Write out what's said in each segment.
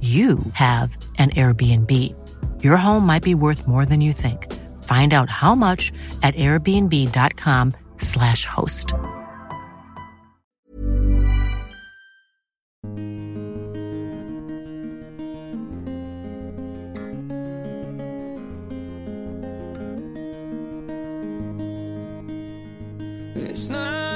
you have an Airbnb. Your home might be worth more than you think. Find out how much at airbnb.com/slash host. It's not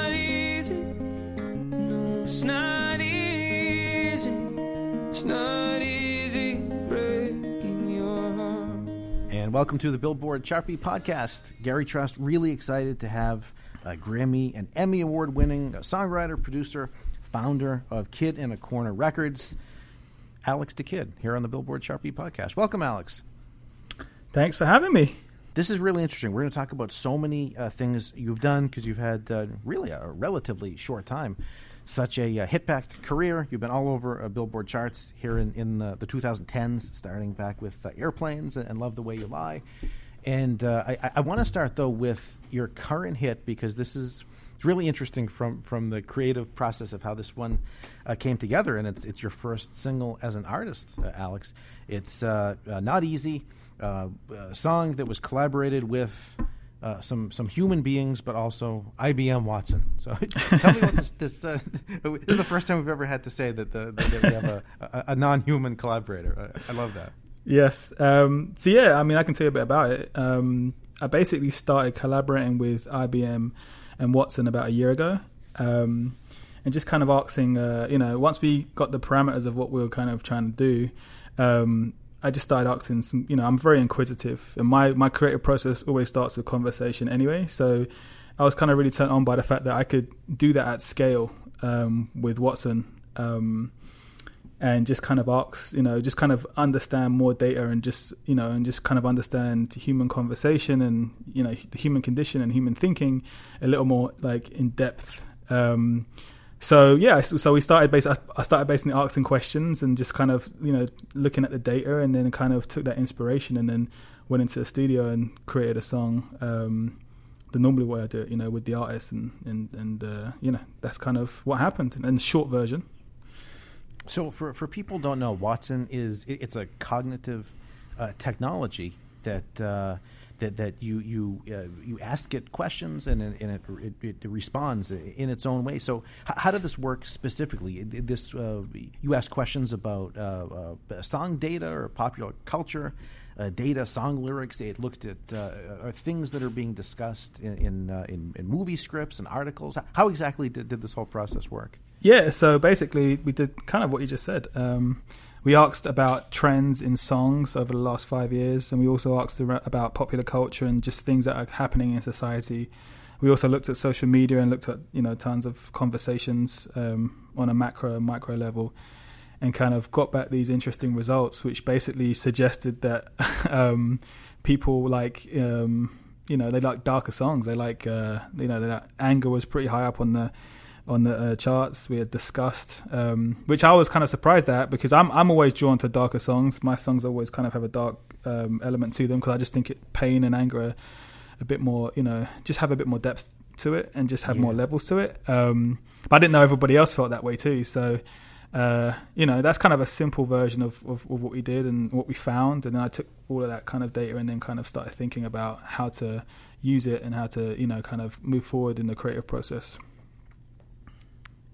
welcome to the Billboard Beat podcast. Gary Trust, really excited to have a Grammy and Emmy Award winning songwriter, producer, founder of Kid in a Corner Records, Alex da Kid, here on the Billboard Beat podcast. Welcome, Alex. Thanks for having me. This is really interesting. We're going to talk about so many uh, things you've done because you've had uh, really a relatively short time. Such a uh, hit packed career. You've been all over uh, Billboard charts here in, in the, the 2010s, starting back with uh, Airplanes and, and Love the Way You Lie. And uh, I, I want to start, though, with your current hit because this is really interesting from, from the creative process of how this one uh, came together. And it's, it's your first single as an artist, uh, Alex. It's Not Easy, a song that was collaborated with uh, some some human beings, but also IBM Watson. So tell me what this this, uh, this is the first time we've ever had to say that, the, that we have a, a, a non-human collaborator. I, I love that. Yes. Um, so yeah, I mean, I can tell you a bit about it. Um, I basically started collaborating with IBM and Watson about a year ago, um, and just kind of asking, uh, you know, once we got the parameters of what we were kind of trying to do, um, I just started asking some. You know, I'm very inquisitive, and my my creative process always starts with conversation anyway. So I was kind of really turned on by the fact that I could do that at scale um, with Watson. Um, and just kind of ask, you know, just kind of understand more data and just, you know, and just kind of understand human conversation and, you know, the human condition and human thinking a little more like in depth. Um, so yeah, so, we started basically, I started basically asking questions and just kind of, you know, looking at the data and then kind of took that inspiration and then went into the studio and created a song. Um, the normally way I do it, you know, with the artist and, and, and, uh, you know, that's kind of what happened in short version. So for for people don't know, Watson is it, it's a cognitive uh, technology that uh, that that you you uh, you ask it questions and it, and it, it, it responds in its own way. So h- how did this work specifically? This uh, you ask questions about uh, uh, song data or popular culture. Uh, data, song lyrics. It looked at uh, things that are being discussed in in, in in movie scripts and articles. How exactly did, did this whole process work? Yeah, so basically, we did kind of what you just said. Um, we asked about trends in songs over the last five years, and we also asked about popular culture and just things that are happening in society. We also looked at social media and looked at you know tons of conversations um, on a macro and micro level, and kind of got back these interesting results, which basically suggested that um, people like um, you know they like darker songs. They like uh, you know like anger was pretty high up on the on the uh, charts we had discussed, um, which I was kind of surprised at because I'm I'm always drawn to darker songs. My songs always kind of have a dark um, element to them because I just think it, pain and anger are a bit more, you know, just have a bit more depth to it and just have yeah. more levels to it. Um, but I didn't know everybody else felt that way too. So, uh, you know, that's kind of a simple version of, of, of, what we did and what we found. And then I took all of that kind of data and then kind of started thinking about how to use it and how to, you know, kind of move forward in the creative process.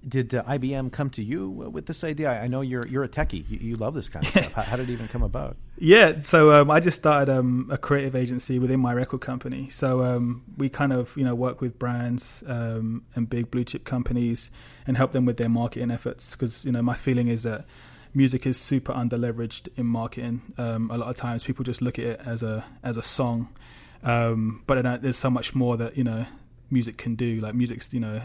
Did uh, IBM come to you with this idea? I know you're you're a techie. You, you love this kind of stuff. How, how, did it even come about? Yeah, so um, I just started um, a creative agency within my record company. So um, we kind of you know work with brands um, and big blue chip companies and help them with their marketing efforts. Because you know my feeling is that music is super under leveraged in marketing. Um, a lot of times people just look at it as a as a song, um, but there's so much more that you know music can do. Like music's you know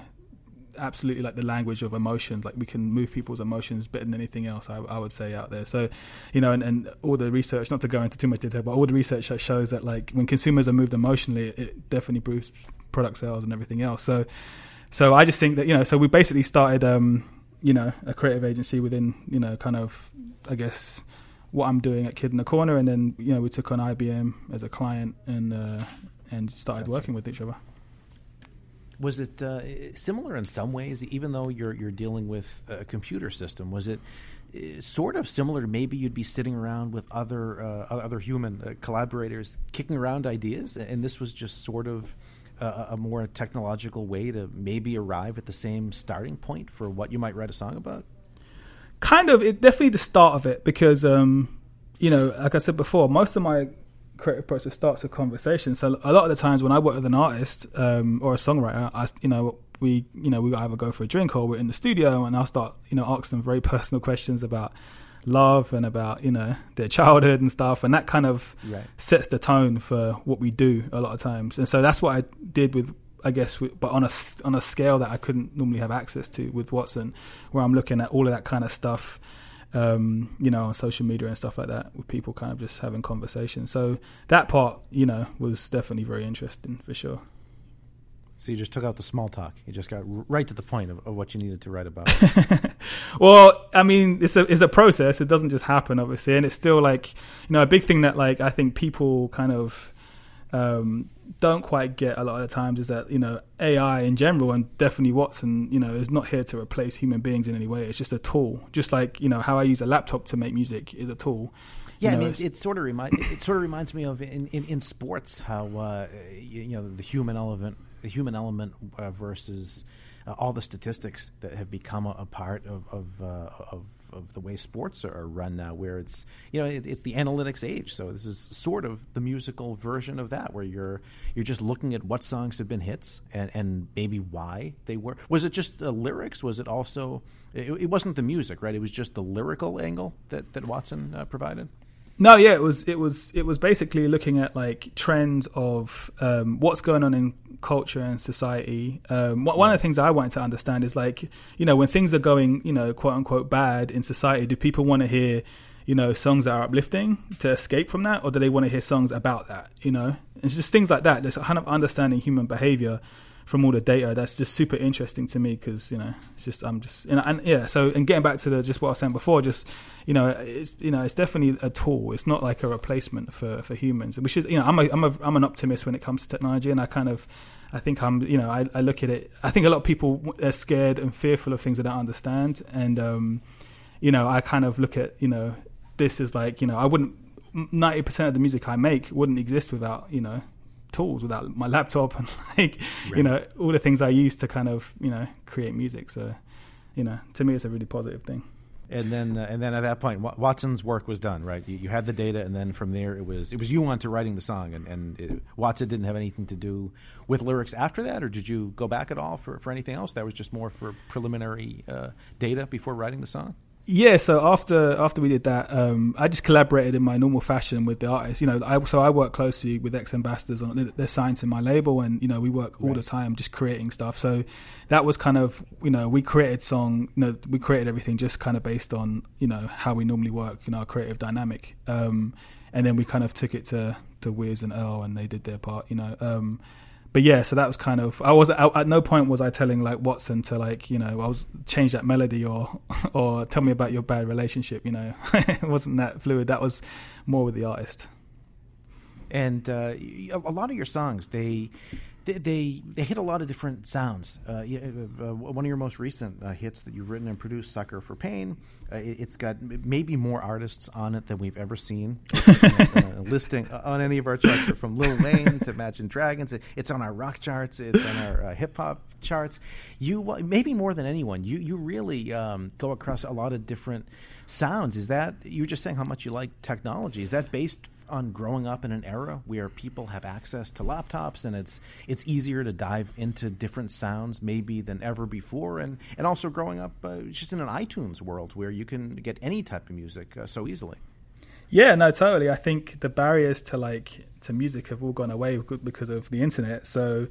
absolutely like the language of emotions. Like we can move people's emotions better than anything else. I, I would say out there. So, you know, and, and, all the research, not to go into too much detail, but all the research that shows that like when consumers are moved emotionally, it definitely boosts product sales and everything else. So, so I just think that you know, so we basically started, um, you know, a creative agency within you know, kind of, I guess. What I'm doing at Kid in the Corner, and then you know we took on IBM as a client and uh, and started working with each other. Was it uh, similar in some ways, even though you're you're dealing with a computer system? Was it uh, sort of similar maybe you'd be sitting around with other uh, other human uh, collaborators, kicking around ideas, and this was just sort of a, a, more technological way to maybe arrive at the same starting point for what you might write a song about? Kind of, it definitely the start of it because, um, you know, like I said before, most of my creative process starts a conversation. So a lot of the times when I work with an artist um, or a songwriter, I, you know, we, you know, we either go for a drink or we're in the studio, and I'll start, you know, asking them very personal questions about love and about you know their childhood and stuff, and that kind of right. sets the tone for what we do a lot of times. And so that's what I did with I guess, but on a on a scale that I couldn't normally have access to with Watson, where I'm looking at all of that kind of stuff um, you know, on social media and stuff like that, with people kind of just having conversations. So that part, you know, was definitely very interesting for sure. So you just took out the small talk. You just got right to the point of, of what you needed to write about. well, I mean, it's a it's a process. It doesn't just happen, obviously, and it's still like you know a big thing that like I think people kind of um, don't quite get a lot of the times is that you know AI in general and definitely Watson you know is not here to replace human beings in any way. It's just a tool, just like you know how I use a laptop to make music is a tool. Yeah, you know, I mean, it, sort of reminds it sort of reminds me of in, in, in sports how uh, you, you, know the human element the human element uh, versus uh, all the statistics that have become a, a part of of, uh, of, of the way sports are run now, where it's you know it, it's the analytics age. So this is sort of the musical version of that, where you're you're just looking at what songs have been hits and, and maybe why they were. Was it just the lyrics? Was it also? It, it wasn't the music, right? It was just the lyrical angle that that Watson uh, provided. No, yeah, it was it was it was basically looking at like trends of um, what's going on in culture and society. Um, one of the things I wanted to understand is like you know when things are going you know quote unquote bad in society, do people want to hear you know songs that are uplifting to escape from that, or do they want to hear songs about that? You know, it's just things like that. There's kind of understanding human behavior from all the data that's just super interesting to me because you know it's just I'm just you know, and yeah so and getting back to the just what I was saying before just you know it's you know it's definitely a tool it's not like a replacement for for humans which is you know I'm a, I'm a I'm an optimist when it comes to technology and I kind of I think I'm you know I, I look at it I think a lot of people are scared and fearful of things they don't understand and um you know I kind of look at you know this is like you know I wouldn't 90% of the music I make wouldn't exist without you know tools without my laptop and like you know all the things I use to kind of you know create music. So you know to me it's a really positive thing. And then uh, and then at that point Watson's work was done, right? You, you, had the data, and then from there it was it was you on to writing the song, and and it, Watson didn't have anything to do with lyrics after that, or did you go back at all for for anything else? That was just more for preliminary uh, data before writing the song. Yeah, so after after we did that, um, I just collaborated in my normal fashion with the artists. You know, I, so I work closely with X Ambassadors on their signed to my label, and you know we work all right. the time just creating stuff. So that was kind of you know we created song, you know we created everything just kind of based on you know how we normally work, you know our creative dynamic, um, and then we kind of took it to to Wiz and Elle, and they did their part. You know. Um, but yeah, so that was kind of I was at no point was I telling like Watson to like you know I was change that melody or or tell me about your bad relationship. You know, it wasn't that fluid. That was more with the artist. And uh, a lot of your songs, they they, they, they hit a lot of different sounds. Uh, uh, uh, one of your most recent uh, hits that you've written and produced, "Sucker for Pain," uh, it, has got maybe more artists on it than we've ever seen. listing on any of our charts, from Lil Wayne to Imagine Dragons. It, it's on our rock charts. It's on our uh, hip hop charts. You maybe more than anyone, you you really um, go across a lot of different sounds. Is that you were just saying how much you like technology? Is that based on growing up in an era where people have access to laptops and it's it's easier to dive into different sounds maybe than ever before and and also growing up uh, just in an iTunes world where you can get any type of music uh, so easily. Yeah, no, totally. I think the barriers to like to music have all gone away because of the internet. So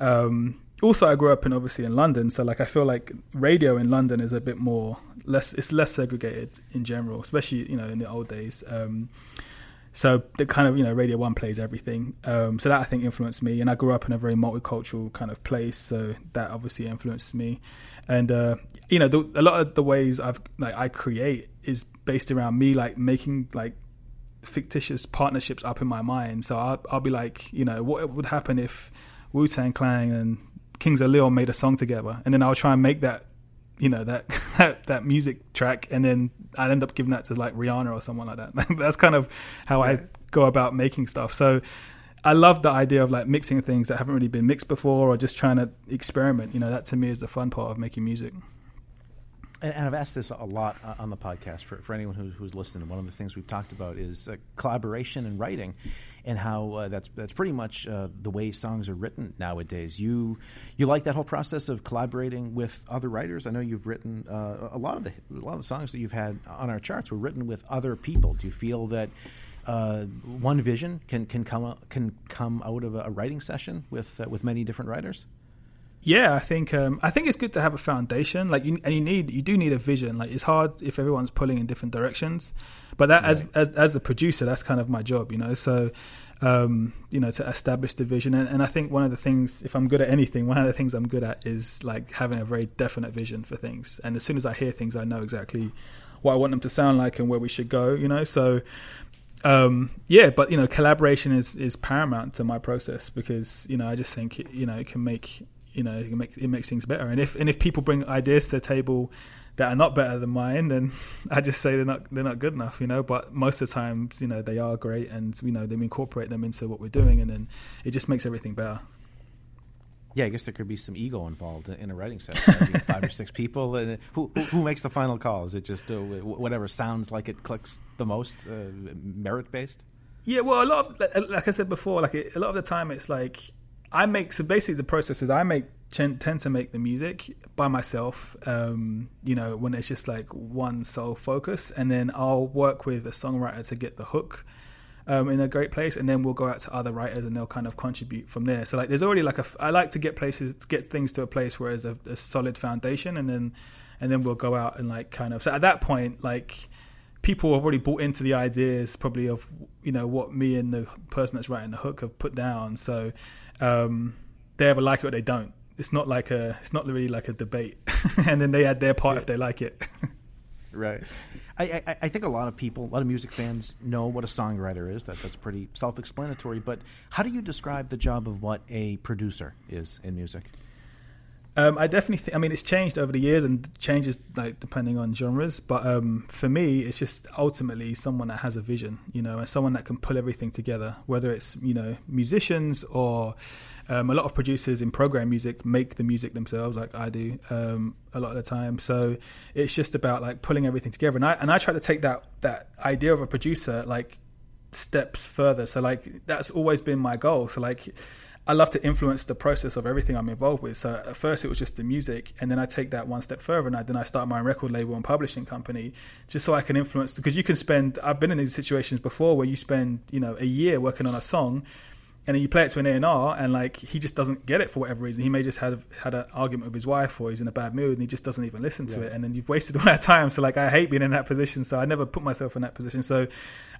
um, also I grew up in obviously in London, so like I feel like radio in London is a bit more less it's less segregated in general, especially you know in the old days. Um, so the kind of you know Radio One plays everything. Um, so that I think influenced me, and I grew up in a very multicultural kind of place, so that obviously influenced me. And uh, you know, the, a lot of the ways I've like I create is based around me like making like fictitious partnerships up in my mind. So I'll, I'll be like, you know, what would happen if Wu Tang Clan and Kings of Leon made a song together, and then I'll try and make that you know that, that that music track and then I'd end up giving that to like Rihanna or someone like that. That's kind of how I go about making stuff. So I love the idea of like mixing things that haven't really been mixed before or just trying to experiment. You know, that to me is the fun part of making music and, I've asked this a lot uh, on the podcast for, for anyone who, who's listening. One of the things we've talked about is uh, collaboration and writing, and how uh, that's that's pretty much uh, the way songs are written nowadays. You you like that whole process of collaborating with other writers. I know you've written uh, a lot of the a lot of the songs that you've had on our charts were written with other people. Do you feel that? Uh, one vision can can come can come out of a, writing session with with many different writers. Yeah, I think um, I think it's good to have a foundation. Like, you, and you need you do need a vision. Like, it's hard if everyone's pulling in different directions. But that right. as, as as the producer, that's kind of my job, you know. So, um, you know, to establish the vision. And, and I think one of the things, if I'm good at anything, one of the things I'm good at is like having a very definite vision for things. And as soon as I hear things, I know exactly what I want them to sound like and where we should go. You know, so um, yeah, but you know, collaboration is is paramount to my process because you know I just think you know it can make you know it makes it makes things better. And if and if people bring ideas to the table that are not better than mine, then I just say they're not they're not good enough, you know. But most of the times, you know, they are great, and you know, they incorporate them into what we're doing, and then it just makes everything better. Yeah, I guess there could be some ego involved in a writing session. five or six people. And who, who, who makes the final call? Is it just uh, whatever sounds like it clicks the most, uh, merit based? Yeah, well, a lot of like I said before, like a lot of the time, it's like I make so basically the process is I make tend, to make the music by myself. Um, you know, when it's just like one sole focus, and then I'll work with a songwriter to get the hook. Um, in a great place, and then we'll go out to other writers, and they'll kind of contribute from there. So like, there's already like a. I like to get places, get things to a place where there's a, a solid foundation, and then, and then we'll go out and like kind of. So at that point, like, people have already bought into the ideas, probably of you know what me and the person that's writing the hook have put down. So um, they either like it or they don't. It's not like a. It's not really like a debate, and then they add their part yeah. if they like it. right. I, I, I, think a lot of people, a lot of music fans, know what a songwriter is. That that's pretty self-explanatory. But how do you describe the job of what a producer is in music? Um, I definitely think. I mean, it's changed over the years and changes like depending on genres. But um, for me, it's just ultimately someone that has a vision, you know, and someone that can pull everything together. Whether it's you know musicians or um, a lot of producers in program music make the music themselves, like I do um, a lot of the time. So it's just about like pulling everything together. And I and I try to take that that idea of a producer like steps further. So like that's always been my goal. So like I love to influence the process of everything I'm involved with. So at first it was just the music, and then I take that one step further, and I, then I start my own record label and publishing company, just so I can influence. Because you can spend, I've been in these situations before where you spend, you know, a year working on a song, and then you play it to an A and R, and like he just doesn't get it for whatever reason. He may just have had an argument with his wife, or he's in a bad mood, and he just doesn't even listen to yeah. it. And then you've wasted all that time. So like I hate being in that position. So I never put myself in that position. So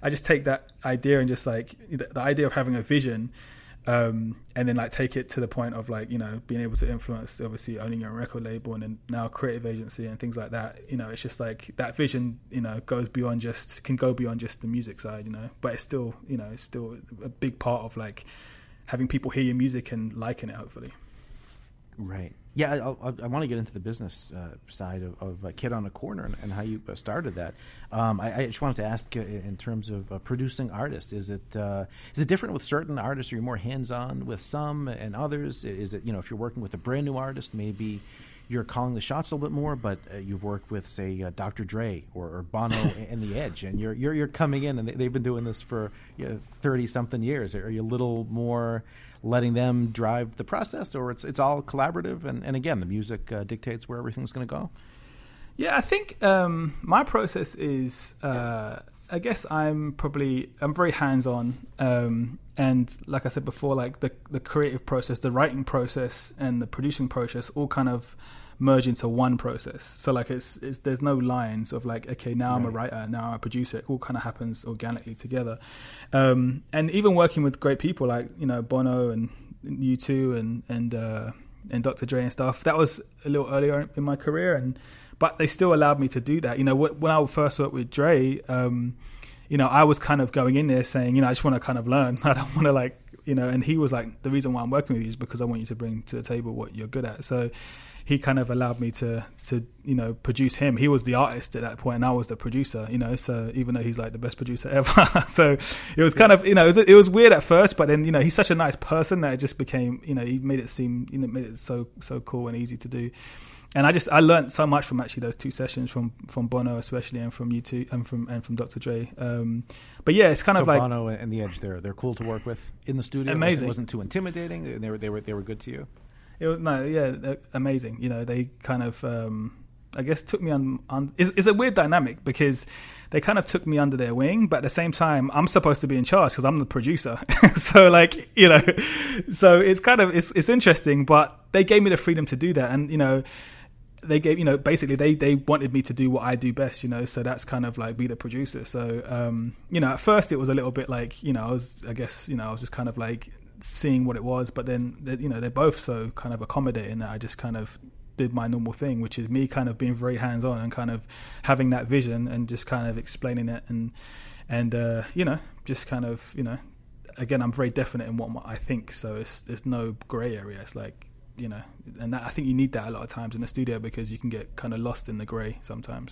I just take that idea and just like the idea of having a vision um, and then like take it to the point of like you know being able to influence obviously owning your own record label and then now creative agency and things like that you know it's just like that vision you know goes beyond just can go beyond just the music side you know but it's still you know it's still a big part of like having people hear your music and liking it. Hopefully, Right. Yeah, I, I, I want to get into the business uh, side of, of uh, Kid on a Corner and, and how you uh, started that. Um, I, I just wanted to ask, uh, in terms of uh, producing artists, is it uh, is it different with certain artists? Are you more hands on with some and others? Is it you know if you're working with a brand new artist, maybe you're calling the shots a little bit more, but uh, you've worked with say uh, Dr. Dre or, or Bono and the Edge, and you're you're you're coming in, and they- they've been doing this for thirty something years. Are you a little more? letting them drive the process, or it's it's all collaborative. And, and again, the music uh, dictates where everything's going to go. Yeah, I think um, my process is. Uh, I guess I'm probably I'm very hands on, um, and like I said before, like the the creative process, the writing process, and the producing process all kind of merge into one process. So like it's, it's there's no lines of like okay now I'm a writer now I'm a producer. It all kind of happens organically together. Um, and even working with great people like you know Bono and U2 and and uh, and Dr. Dre and stuff. That was a little earlier in my career, and but they still allowed me to do that. You know, when I first worked with Dre, um, you know, I was kind of going in there saying, you know, I just want to kind of learn. I don't want to like, you know, and he was like, the reason why I'm working with you is because I want you to bring to the table what you're good at. So he kind of allowed me to to you know produce him. He was the artist at that point, and I was the producer. You know, so even though he's like the best producer ever, so it was kind of you know it was, it was weird at first, but then you know he's such a nice person that it just became you know he made it seem you know made it so so cool and easy to do. And I just I learned so much from actually those two sessions from from Bono especially and from U2 and from and from Dr. Dre. Um, but yeah, it's kind so of like Bono and the Edge, they're they're cool to work with in the studio. It wasn't- Amazing. It wasn't too intimidating. They were they were they were good to you. It was no, yeah, amazing. You know, they kind of, um, I guess, took me on. on it's, it's a weird dynamic because they kind of took me under their wing, but at the same time, I'm supposed to be in charge because I'm the producer. so, like, you know, so it's kind of it's it's interesting, but they gave me the freedom to do that, and you know. They gave, you know, basically they, they wanted me to do what I do best, you know, so that's kind of like be the producer. So, um, you know, at first it was a little bit like, you know, I was, I guess, you know, I was just kind of like seeing what it was, but then you know they're both so kind of accommodating that I just kind of did my normal thing, which is me kind of being very hands on and kind of having that vision and just kind of explaining it and and uh, you know just kind of you know again I'm very definite in what I think, so it's there's no grey area. It's like you know, and that, I think you need that a lot of times in the studio because you can get kind of lost in the grey sometimes.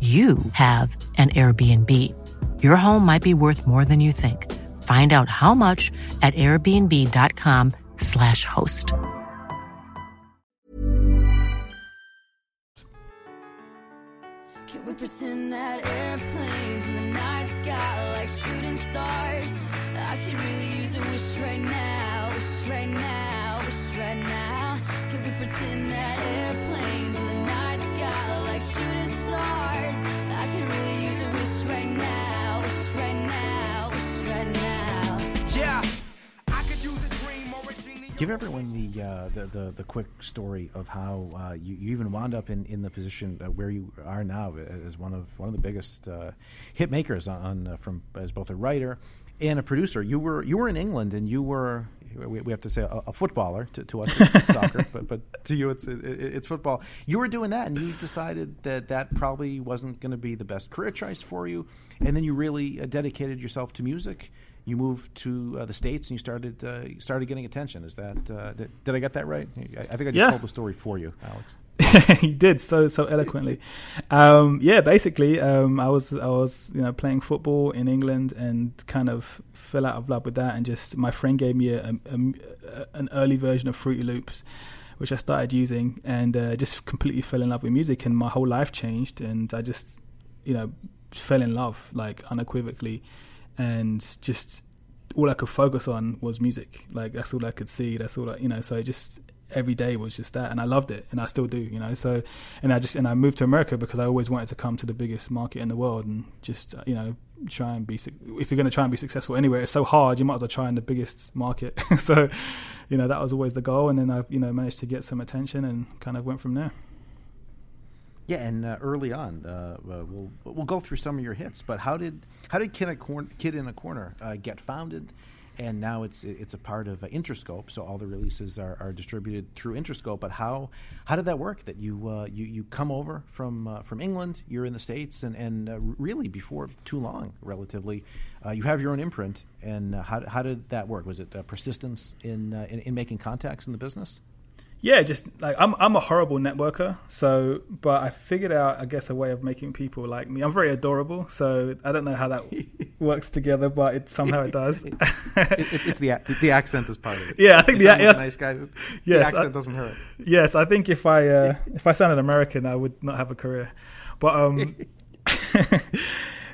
you have an Airbnb. Your home might be worth more than you think. Find out how much at airbnb.com/slash host. Can we pretend that airplanes in the night sky like shooting stars? I could really use a wish right now, wish right now, wish right now. Can we pretend that Give everyone the uh, the, the the quick story of how uh, you, you even wound up in, in the position uh, where you are now as one of one of the biggest uh, hit makers on uh, from as both a writer and a producer. You were you were in England and you were we, we have to say a, a footballer to, to us it's, soccer, but but to you it's it, it's football. You were doing that and you decided that that probably wasn't going to be the best career choice for you, and then you really uh, dedicated yourself to music you moved to uh, the states and you started uh, you started getting attention. Is that uh, did, did I get that right? I, I think I just Yeah. told the story for you, Alex. he did so so eloquently. Um, yeah, basically, um, I was I was you know playing football in England and kind of fell out of love with that, and just my friend gave me a, a, a, an early version of Fruity Loops, which I started using, and uh, just completely fell in love with music, and my whole life changed, and I just you know fell in love like unequivocally, and just all I could focus on was music. Like that's all I could see. That's all I, you know. So just every day was just that, and I loved it, and I still do, you know. So, and I just and I moved to America because I always wanted to come to the biggest market in the world and just uh, you know try and be. If you're going to try and be successful anywhere, it's so hard. You might as well try in the biggest market. so, you know, that was always the goal, and then I you know managed to get some attention and kind of went from there. Yeah, and uh, early on, uh, uh, we'll we'll go through some of your hits. But how did how did Kid, Cor- Kid in a Corner uh, get founded? And now it's it's a part of uh, Interscope, so all the releases are, are distributed through Interscope. But how how did that work? That you you you come over from from England, you're in the states, and and really before too long, relatively, you have your own imprint. And how how did that work? Was it persistence in, in in making contacts in the business? Yeah, just like I'm I'm a horrible networker. So, but I figured out, I guess, a way of making people like me. I'm very adorable, so I don't know how that works together, but it somehow it does. it, it, it's the the accent is part of it. Yeah, I think the yeah, nice guy. Yes, the accent I, doesn't hurt. Yes, I think if I uh, if I sounded American, I would not have a career. But um.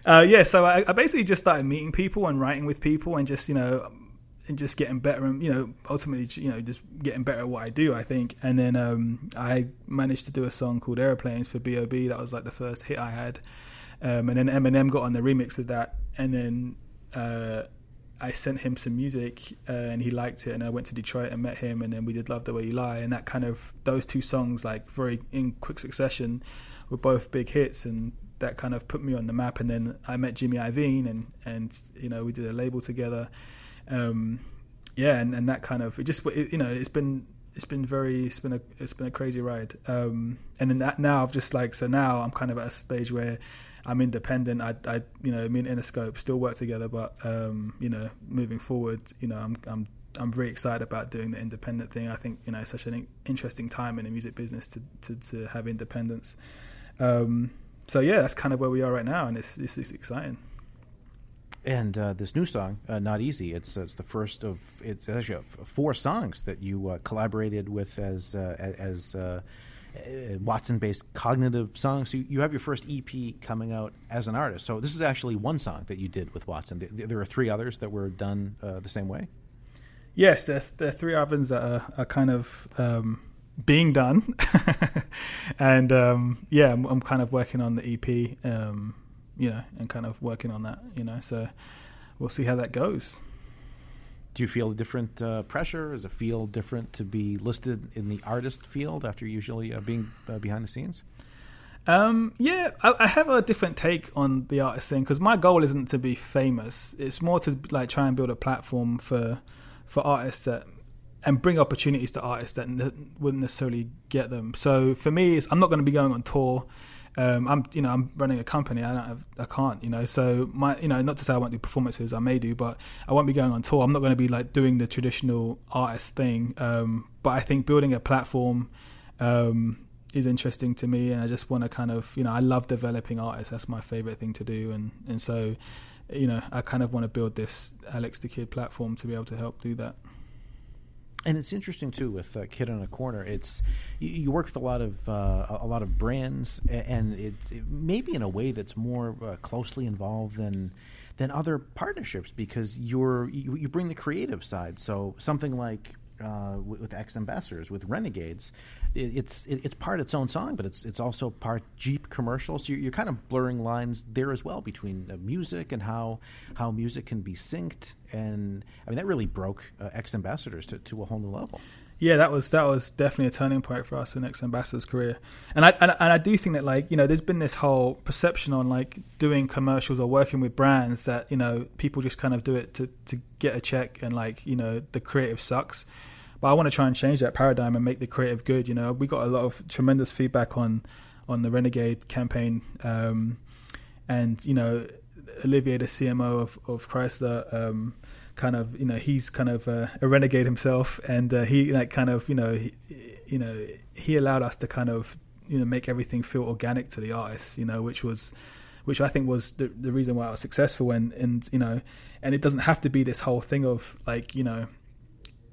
uh, yeah, so I, I basically just started meeting people and writing with people and just you know and just getting better and you know ultimately you know just getting better at what I do I think. And then um, I managed to do a song called Aeroplanes for B.O.B that was like the first hit I had. Um, and then Eminem got on the remix of that. And then uh, I sent him some music uh, and he liked it. And I went to Detroit and met him and then we did Love the Way You Lie. And that kind of those two songs like very in quick succession were both big hits. And that kind of put me on the map. And then I met Jimmy Iovine and and you know we did a label together um, yeah, and, and that kind of it just it, you know it's been it's been very it's been a it's been a crazy ride. Um, and then that, now I've just like so now I'm kind of at a stage where I'm independent. I, I you know me and Interscope still work together, but um, you know moving forward, you know I'm I'm I'm very excited about doing the independent thing. I think you know it's such an interesting time in the music business to to, to have independence. Um, so yeah, that's kind of where we are right now, and it's it's, it's exciting and uh, this new song, uh, "Not Easy," it's it's the first of it's actually four songs that you uh, collaborated with as uh, as uh, uh, Watson-based cognitive songs. So you, have your first EP coming out as an artist. So this is actually one song that you did with Watson. There are three others that were done the same way. Yes, there's there are three others that are, are kind of. Um, being done, and um, yeah, I'm, I'm, kind of working on the EP. Um, you know, and kind of working on that, you know. So we'll see how that goes. Do you feel a different uh, pressure? Is it feel different to be listed in the artist field after usually uh, being uh, behind the scenes? Um, yeah, I, I, have a different take on the artist thing because my goal isn't to be famous. It's more to like try and build a platform for for artists that and bring opportunities to artists that n- wouldn't necessarily get them. So for me, I'm not going to be going on tour um, I'm you know I'm running a company. I don't have, I can't you know. So my you know not to say I won't do performances. I may do, but I won't be going on tour. I'm not going to be like doing the traditional artist thing. Um, but I think building a platform um, is interesting to me, and I just want to kind of you know I love developing artists. That's my favorite thing to do, and and so you know I kind of want to build this Alex da Kid platform to be able to help do that and it's interesting too with uh, Kid on a Corner. It's you, you work with a lot of uh, a lot of brands, and it, it maybe in a way that's more uh, closely involved than than other partnerships because you're you, you bring the creative side. So something like uh, with, with X Ambassadors, with Renegades, it's it, it's part its own song, but it's it's also part Jeep commercial. So you're, you're kind of blurring lines there as well between uh, music and how how music can be synced. And I mean that really broke uh, X Ambassadors to, to a whole new level. Yeah, that was that was definitely a turning point for us in X Ambassador's career, and I and, and I do think that like you know there's been this whole perception on like doing commercials or working with brands that you know people just kind of do it to to get a check and like you know the creative sucks, but I want to try and change that paradigm and make the creative good. You know, we got a lot of tremendous feedback on on the Renegade campaign, um, and you know Olivier, the CMO of of Chrysler. Um, kind of you know he's kind of uh, a renegade himself and uh, he like kind of you know he, you know, he allowed us to kind of you know make everything feel organic to the artist. You know, which was which I think was the the reason why I was successful. And and you know, and it doesn't have to be this whole thing of like you know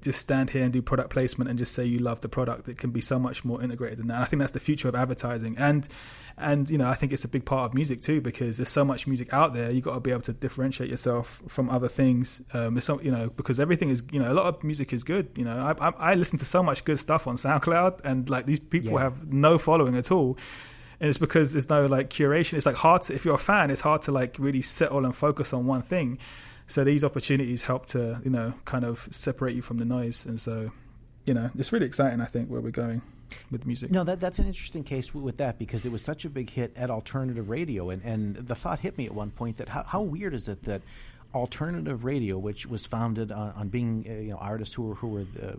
just stand here and do product placement and just say you love the product. It can be so much more integrated than that. I think that's the future of advertising, and and you know I think it's a big part of music too because there's so much music out there. You got to be able to differentiate yourself from other things. Um, some you know because everything is you know a lot of music is good. You know I, I, I listen to so much good stuff on SoundCloud, and like these people Yeah. have no following at all. And it's because there's no like curation. It's like hard to, if you're a fan, it's hard to like really settle and focus on one thing. So these opportunities help to, you know, kind of separate you from the noise. And so, you know, it's really exciting, I think, where we're going with music. No, that that's an interesting case with that because it was such a big hit at alternative radio, and, and the thought hit me at one point that how, how weird is it that alternative radio, which was founded on, on being uh, you know artists who were who were uh,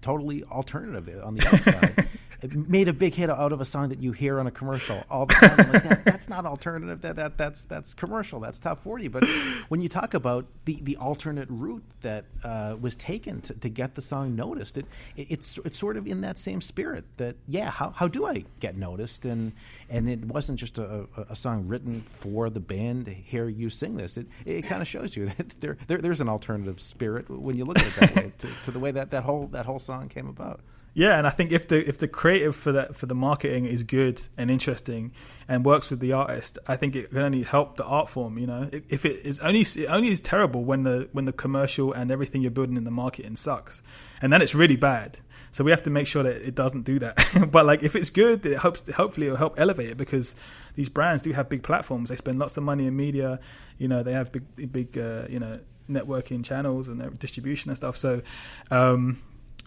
totally alternative on the outside, made a big hit out of a song that you hear on a commercial all the time. Like that, that's not alternative. That, that that's that's commercial. That's top forty. But when you talk about the, the alternate route that uh, was taken to, to get the song noticed, it, it it's it's sort of in that same spirit. That yeah, how, how do I get noticed? And and it wasn't just a, a, song written for the band to hear you sing this. It it kind of shows you that there, there there's an alternative spirit when you look at it that way to, to the way that, that whole that whole song came about. Yeah, and I think if the if the creative for that for the marketing is good and interesting and works with the artist, I think it can only help the art form. You know, if it is only it only is terrible when the when the commercial and everything you're building in the marketing sucks, and then it's really bad. So we have to make sure that it doesn't do that. but like if it's good, it hopes hopefully it'll help elevate it because these brands do have big platforms. They spend lots of money in media. You know, they have big big uh, you know networking channels and distribution and stuff. So. Um,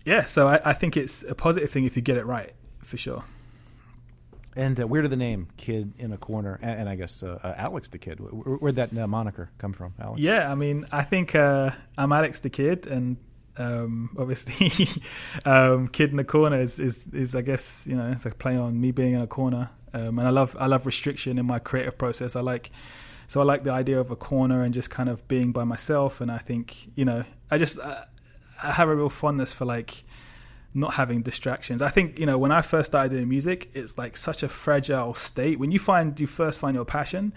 yeah, so I, I think it's a positive thing if you get it right, for sure. And uh, where did the name "Kid in a Corner" and, and I guess uh, uh, Alex da Kid? Where, where'd that uh, moniker come from, Alex? Yeah, I mean, I think uh, I'm Alex da Kid, and um, obviously, um, Kid in the Corner is, is, is, I guess, you know, it's a play on me being in a corner. Um, and I love I love restriction in my creative process. I like so I like the idea of a corner and just kind of being by myself. And I think you know I just uh, I have a real fondness for like not having distractions. I think you know when I first started doing music, it's like such a fragile state. When you find you first find your passion,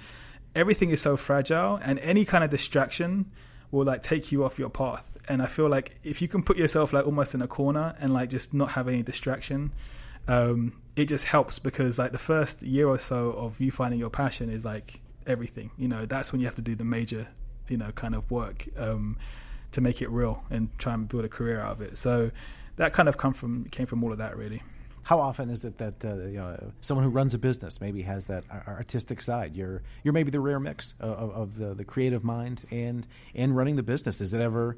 everything is so fragile, and any kind of distraction will like take you off your path. And I feel like if you can put yourself like almost in a corner and like just not have any distraction, um, it just helps because like the first year or so of you finding your passion is like everything. You know, that's when you have to do the major, you know, kind of work um, to make it real and try and build a career out of it. So that kind of come from came from all of that really. How often is it that uh, you know someone who runs a business maybe has that artistic side? You're you're maybe the rare mix of, of, the, the creative mind and and running the business. Is it ever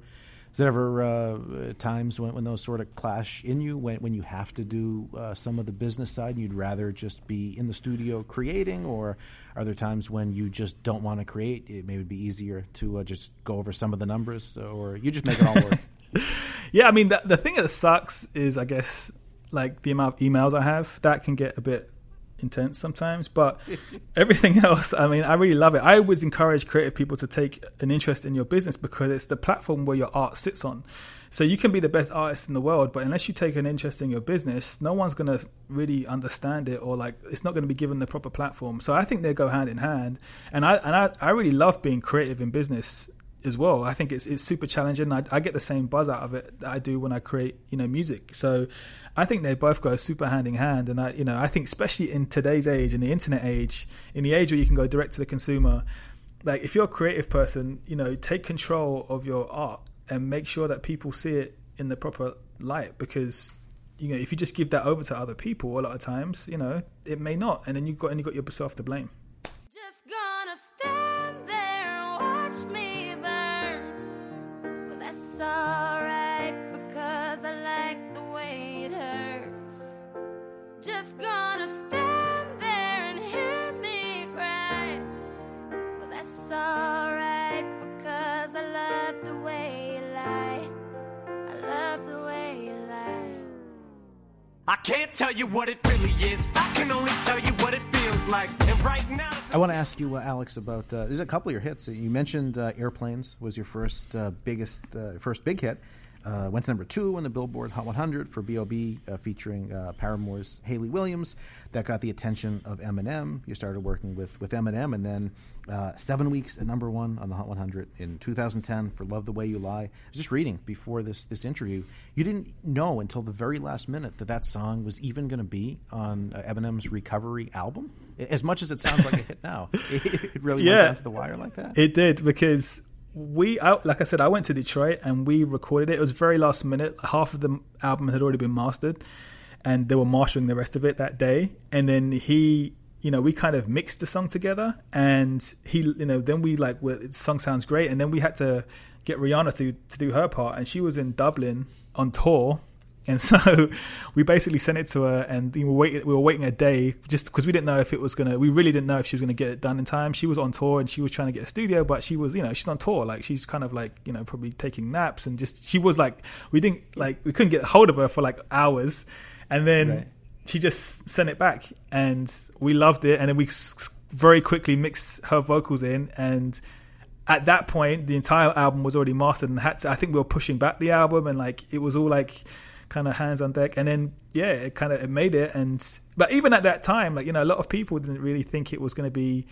is there ever uh, times when, when those sort of clash in you when, when you have to do uh, some of the business side and you'd rather just be in the studio creating or are there times when you just don't want to create it maybe it'd be easier to uh, just go over some of the numbers or you just make it all work Yeah, I mean, the, the thing that sucks is, I guess, like the amount of emails I have. That can get a bit intense sometimes, but everything else, I mean, I really love it. I always encourage creative people to take an interest in your business because it's the platform where your art sits on. So you can be the best artist in the world, but unless you take an interest in your business, no one's going to really understand it or like it's not going to be given the proper platform. So I think they go hand in hand. And I and I, I really love being creative in business as well. I think it's it's super challenging. I, I get the same buzz out of it that I do when I create, you know, music. So I think they both go super hand in hand. And I, you know, I think especially in today's age, in the internet age, in the age where you can go direct to the consumer, like if you're a creative person, you know, take control of your art and make sure that people see it in the proper light because you know if you just give that over to other people a lot of times you know it may not and then you've got and you got yourself to blame. Just gonna stand I can't tell you what it really is. I can only tell you what it feels like. And right now, I want to ask you, uh, Alex, about uh, there's a couple of your hits. You mentioned uh, Airplanes was your first uh, biggest, uh, first big hit. Uh, went to number two on the Billboard Hot 100 for B.O.B. Uh, featuring uh, Paramore's Hayley Williams. That got the attention of Eminem. You started working with, with Eminem, and then uh, seven weeks at number one on the Hot 100 in 2010 for Love the Way You Lie. I was just reading before this, this interview. You didn't know until the very last minute that that song was even going to be on uh, Eminem's Recovery album. As much as it sounds like a hit now, it, it really went down to the wire like that. It did because we, I, like I said, I went to Detroit and we recorded it. It was very last minute. Half of the album had already been mastered, and they were mastering the rest of it that day. And then he, you know, we kind of mixed the song together, and he, you know, then we like, well, the song sounds great, and then we had to get Rihanna to to do her part, and she was in Dublin on tour. And so we basically sent it to her, and we were waiting. We were waiting a day just because we didn't know if it was gonna. We really didn't know if she was gonna get it done in time. She was on tour and she was trying to get a studio, but she was, you know, she's on tour. Like she's kind of like, you know, probably taking naps and just. She was like, we didn't like we couldn't get hold of her for like hours, and then Right. she just sent it back, and we loved it. And then we very quickly mixed her vocals in and at that point the entire album was already mastered and had to i think we were pushing back the album and like it was all like kind of hands on deck. And then yeah it kind of it made it. And but even at that time like you know a lot of people didn't really think it was going to be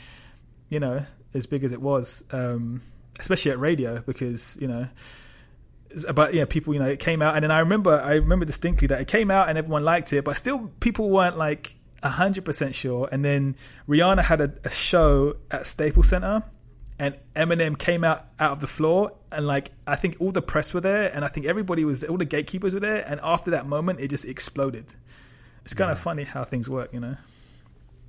you know as big as it was um especially at radio because you know but yeah, people, you know, it came out, and then I remember, I remember distinctly that it came out and everyone liked it, but still people weren't like hundred percent sure. And then Rihanna had a, a show at Staples Center, and Eminem came out out of the floor, and like I think all the press were there, and I think everybody was, all the gatekeepers were there, and after that moment, it just exploded. It's kind of funny how things work, you know.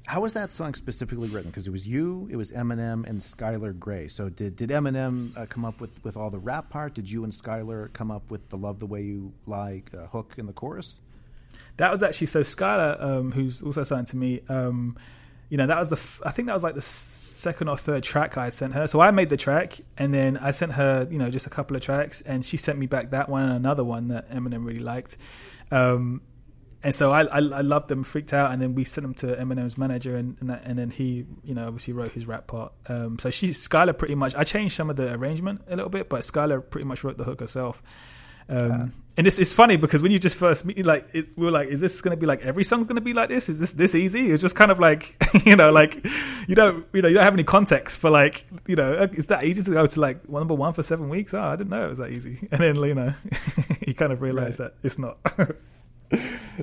How was that song specifically written? Because it was you, it was Eminem, and Skylar Grey. So did did Eminem uh, come up with, with all the rap part? Did you and Skylar come up with the "Love the Way You Lie" uh, hook in the chorus? That was actually so Skylar, um, who's also signed to me. Um, you know, that was the f- I think that was like the second or third track I sent her. So I made the track, and then I sent her, you know, just a couple of tracks, and she sent me back that one and another one that Eminem really liked. Um, and so I, I, I loved them, freaked out, and then we sent them to Eminem's manager, and and, that, and then he, you know, obviously wrote his rap part. Um, so she, Skylar, pretty much. I changed some of the arrangement a little bit, but Skylar pretty much wrote the hook herself. Um, and it's it's funny because when you just first meet, like it, we were like, is this going to be like every song's going to be like this? Is this this easy? It's just kind of like you know, like you don't you know you don't have any context for like you know, is that easy to go to like one number one for seven weeks? Oh, I didn't know it was that easy. And then you know, you kind of realize that it's not.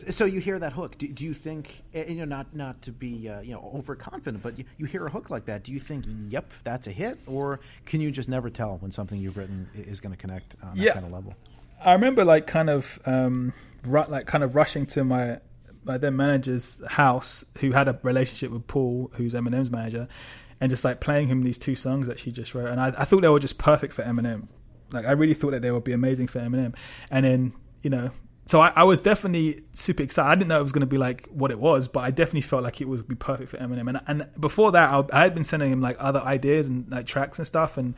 So you hear that hook. Do, do you think, you know, not not to be uh, you know overconfident, but you, you hear a hook like that? Do you think, yep, that's a hit, or can you just never tell when something you've written is going to connect on that Yeah. kind of level? I remember like kind of um, ru- like kind of rushing to my my then manager's house, who had a relationship with Paul, who's Eminem's manager, and just like playing him these two songs that she just wrote, and I, I thought they were just perfect for Eminem. Like I really thought that they would be amazing for Eminem, and then you know. So I, I was definitely super excited. I didn't know it was going to be like what it was, but I definitely felt like it would be perfect for Eminem. And and before that, I, I had been sending him like other ideas and like tracks and stuff, and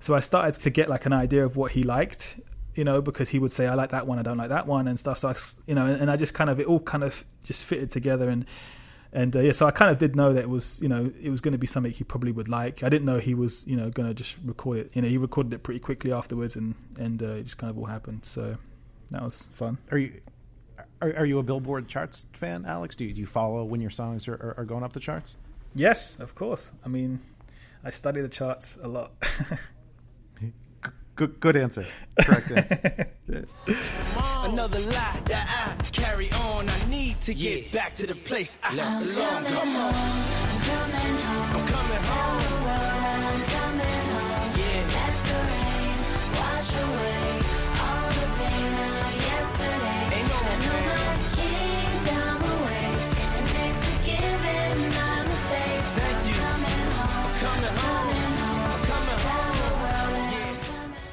so I started to get like an idea of what he liked, you know, because he would say, I like that one, I don't like that one, and stuff. So, I, you know, and, and I just kind of, it all kind of just fitted together. And, and uh, yeah, so I kind of did know that it was, you know, it was going to be something he probably would like. I didn't know he was, you know, going to just record it. You know, he recorded it pretty quickly afterwards, and, and uh, it just kind of all happened. So that was fun. Are you are, are you a Billboard charts fan, Alex? Do you, do you follow when your songs are, are, are going up the charts? Yes, of course. I mean, I study the charts a lot. Good good answer. Correct answer. Another lie that I carry on. I need to get back to the place I belong. Come on. I'm coming home. Ain't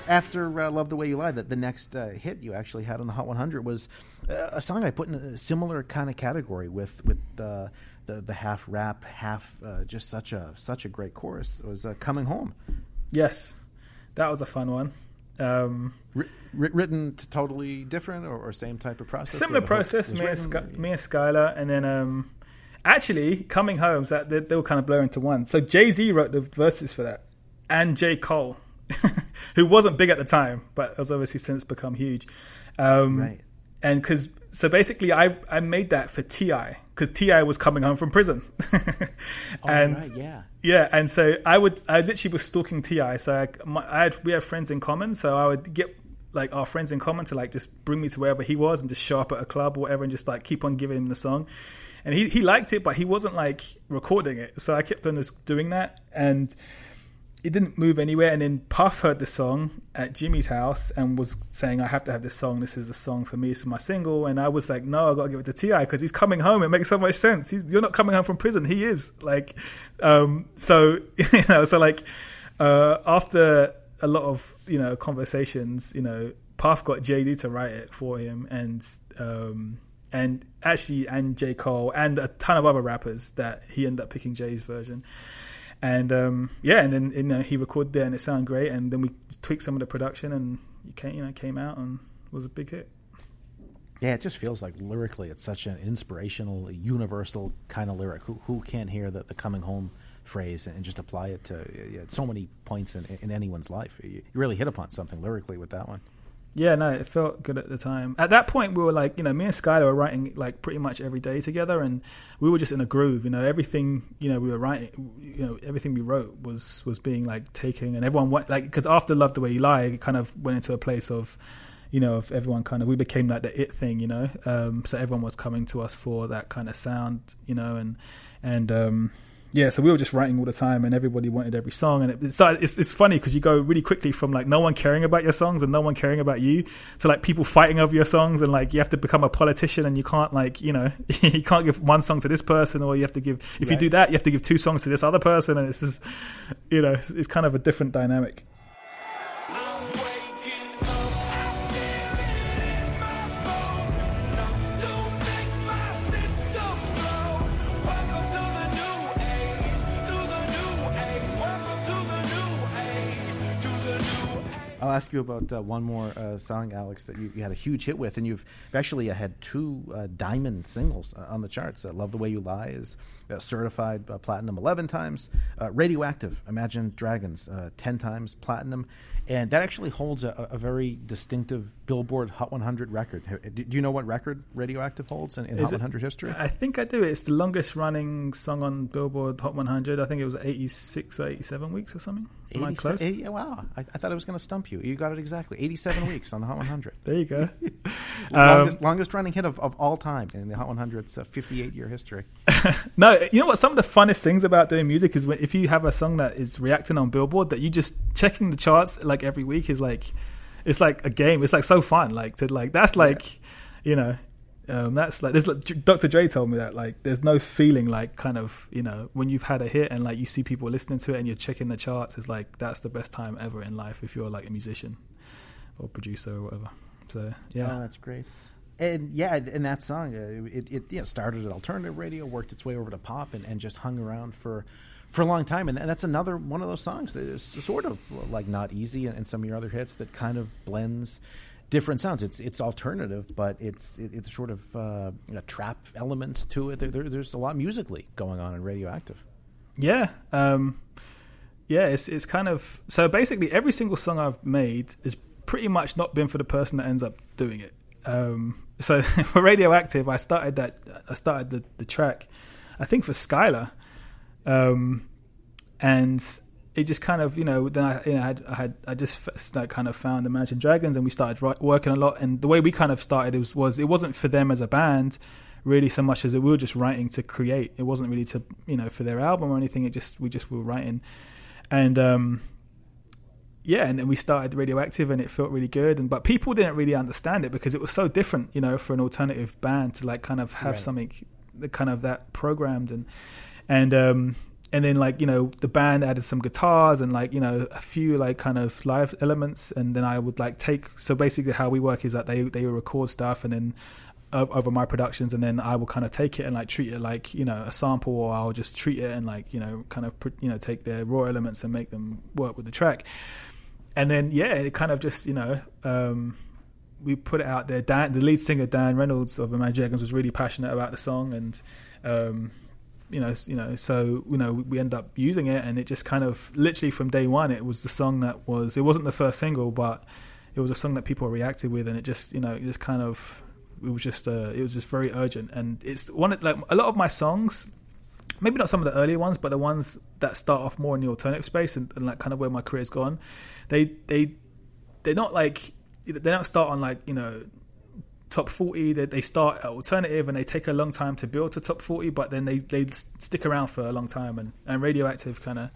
After uh, "Love the Way You Lie," the, the next uh, hit you actually had on the Hot 100 was uh, a song I put in a similar kind of category with with uh, the the half rap, half uh, just such a such a great chorus. It was uh, "Coming Home," yes, that was a fun one. Um, wri- written totally different or, or same type of process. similar where the hook process me and? Sky, me and Skylar and then um actually coming home so that they, they were kind of blur into one so Jay-Z wrote the verses for that and J Cole who wasn't big at the time, but has obviously since become huge. Um, Right. And because so basically, I I made that for T.I. because T.I. was coming home from prison, and right, yeah. yeah, and so I would I literally was stalking Ti. So I, my, I had we have friends in common, so I would get like our friends in common to like just bring me to wherever he was and just show up at a club or whatever and just like keep on giving him the song. And he, he liked it, but he wasn't like recording it. So I kept on just doing that and it didn't move anywhere. And then Puff heard the song at Jimmy's house and was saying, I have to have this song. This is the song for me. Is my single. And I was like, no, I got to give it to T.I. because he's coming home. It makes so much sense. He's, you're not coming home from prison. He is. Like, um, so, you know, so like, uh, after a lot of, you know, conversations, you know, Puff got JD to write it for him and, um, and actually, and J. Cole and a ton of other rappers that he ended up picking Jay's version. And um, yeah, and then you he recorded there and it sounded great. And then we tweaked some of the production and it came, you know, came out and was a big hit. Yeah, it just feels like lyrically, it's such an inspirational, universal kind of lyric. Who who can't hear the, the coming home phrase and just apply it to so many points in, in anyone's life? You, you really hit upon something lyrically with that one. Yeah, no, it felt good at the time. At that point, we were like, you know, me and Skylar were writing like pretty much every day together, and we were just in a groove. You know, everything, you know, we were writing, you know, everything we wrote was was being like taken, and everyone went like because after Love the Way You Lie, it kind of went into a place of, you know, of everyone kind of we became like the it thing, you know. Um, so everyone was coming to us for that kind of sound, you know, and and um, yeah, so we were just writing all the time, and everybody wanted every song, and it, it's it's, it's funny because you go really quickly from like no one caring about your songs and no one caring about you to like people fighting over your songs, and like you have to become a politician, and you can't like you know you can't give one song to this person, or you have to give if you do that, you have to give two songs to this other person, and it's just you know it's, it's kind of a different dynamic. I'll ask you about uh, one more uh, song, Alex, that you, you had a huge hit with, and you've actually uh, had two uh, diamond singles uh, on the charts. Uh, "Love the Way You Lie" is certified platinum eleven times. "Radioactive," "Imagine Dragons," ten times platinum, and that actually holds a, a very distinctive Billboard Hot 100 record. Do you know what record "Radioactive" holds in, in Hot it- 100 history? I think I do. It's the longest running song on Billboard Hot 100. I think it was 86 or 87 weeks or something. Am I close? 80 wow, I, I thought I was going to stump you. You got it exactly. 87 weeks on the Hot 100. There you go. longest, longest running hit of, of all time in the Hot 100's uh, 58 year history. No, you know what? Some of the funnest things about doing music is when, if you have a song that is reacting on Billboard, that you just checking the charts like every week is like, it's like a game. It's like so fun. Like to like that's like, you know, um, that's like there's like, Dr. Dre told me that like there's no feeling like kind of you know when you've had a hit and like you see people listening to it and you're checking the charts. It's like that's the best time ever in life if you're like a musician or producer or whatever. So yeah. Oh, that's great. And yeah, and that song, uh, it, it you know, started at alternative radio, worked its way over to pop, and, and just hung around for for a long time. And that's another one of those songs that is sort of like not easy, and some of your other hits that kind of blends different sounds. It's it's alternative, but it's it, it's sort of uh, a trap element to it. There, there, there's a lot musically going on in Radioactive. Yeah, um, yeah. It's it's kind of so basically every single song I've made has pretty much not been for the person that ends up doing it. Um, so for Radioactive, I started that I started the, the track, I think for Skylar, um, and it just kind of you know then I you know I had I had I just like kind of found the Imagine Dragons and we started wri- working a lot. And the way we kind of started was was it wasn't for them as a band really so much as we were just writing to create. It wasn't really to you know for their album or anything. It just we just were writing. And um yeah and then we started radioactive and it felt really good. And but people didn't really understand it because it was so different you know for an alternative band to like kind of have Right. something that kind of that programmed. And and um and then like you know the band added some guitars and like you know a few like kind of live elements. And then i would like take so basically how we work is that they they record stuff and then o- over my productions. And then i will kind of take it and like treat it like you know a sample or i'll just treat it and like you know kind of you know take their raw elements and make them work with the track. And then yeah it kind of just you know um we put it out there. Dan the lead singer dan reynolds of imagine dragons was really passionate about the song. And um you know, you know, so you know, we end up using it, and it just kind of literally from day one, it was the song that was. It wasn't the first single, but it was a song that people reacted with, and it just, you know, it just kind of, it was just, uh, it was just very urgent, and it's one of, like a lot of my songs. Maybe not some of the earlier ones, but the ones that start off more in the alternative space and, and like kind of where my career's gone, they they they're not like they don't start on like you know top 40 they, they start at alternative and they take a long time to build to top 40 but then they they stick around for a long time. And and radioactive kind of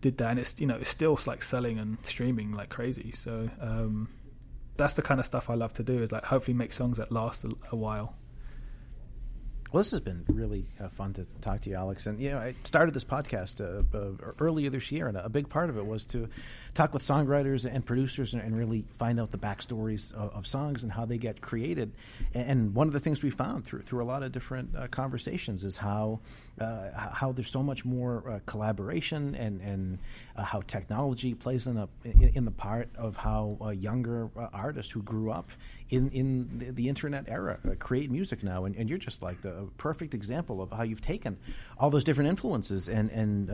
did that and it's you know it's still like selling and streaming like crazy. So um that's the kind of stuff i love to do is like hopefully make songs that last a, a while Well, this has been really uh, fun to talk to you, Alex. And you know, I started this podcast uh, uh, earlier this year, and a big part of it was to talk with songwriters and producers and, and really find out the backstories of, of songs and how they get created. And, one of the things we found through through a lot of different uh, conversations is how uh, how there's so much more uh, collaboration and and uh, how technology plays in a in, the part of how uh, younger uh, artists who grew up in in the, the internet era uh, create music now, and, and you're just like the perfect example of how you've taken all those different influences, and and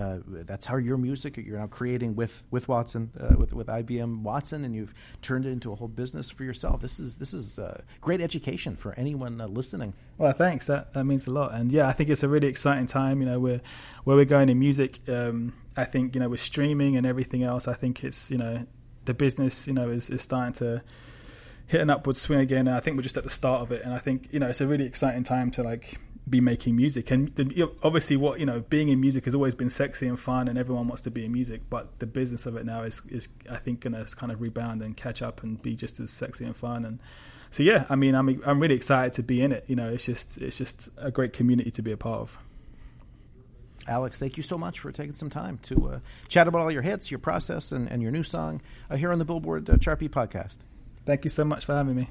that's how your music you're now creating with with Watson, with with IBM Watson, and you've turned it into a whole business for yourself. This is this is great education for anyone listening. Well, thanks. That that means a lot, and yeah, I think it's a really exciting time. You know, where where we're going in music. Um, I think you know with streaming and everything else. I think it's you know the business you know is, is starting to hit an upward swing again. And I think we're just at the start of it, and I think you know it's a really exciting time to like be making music. And the, obviously, what you know, being in music has always been sexy and fun, and everyone wants to be in music. But the business of it now is is I think to kind of rebound and catch up and be just as sexy and fun and so yeah, I mean, I'm I'm really excited to be in it. You know, it's just it's just a great community to be a part of. Alex, thank you so much for taking some time to uh, chat about all your hits, your process, and, and your new song uh, here on the Billboard uh, Chart podcast. Thank you so much for having me.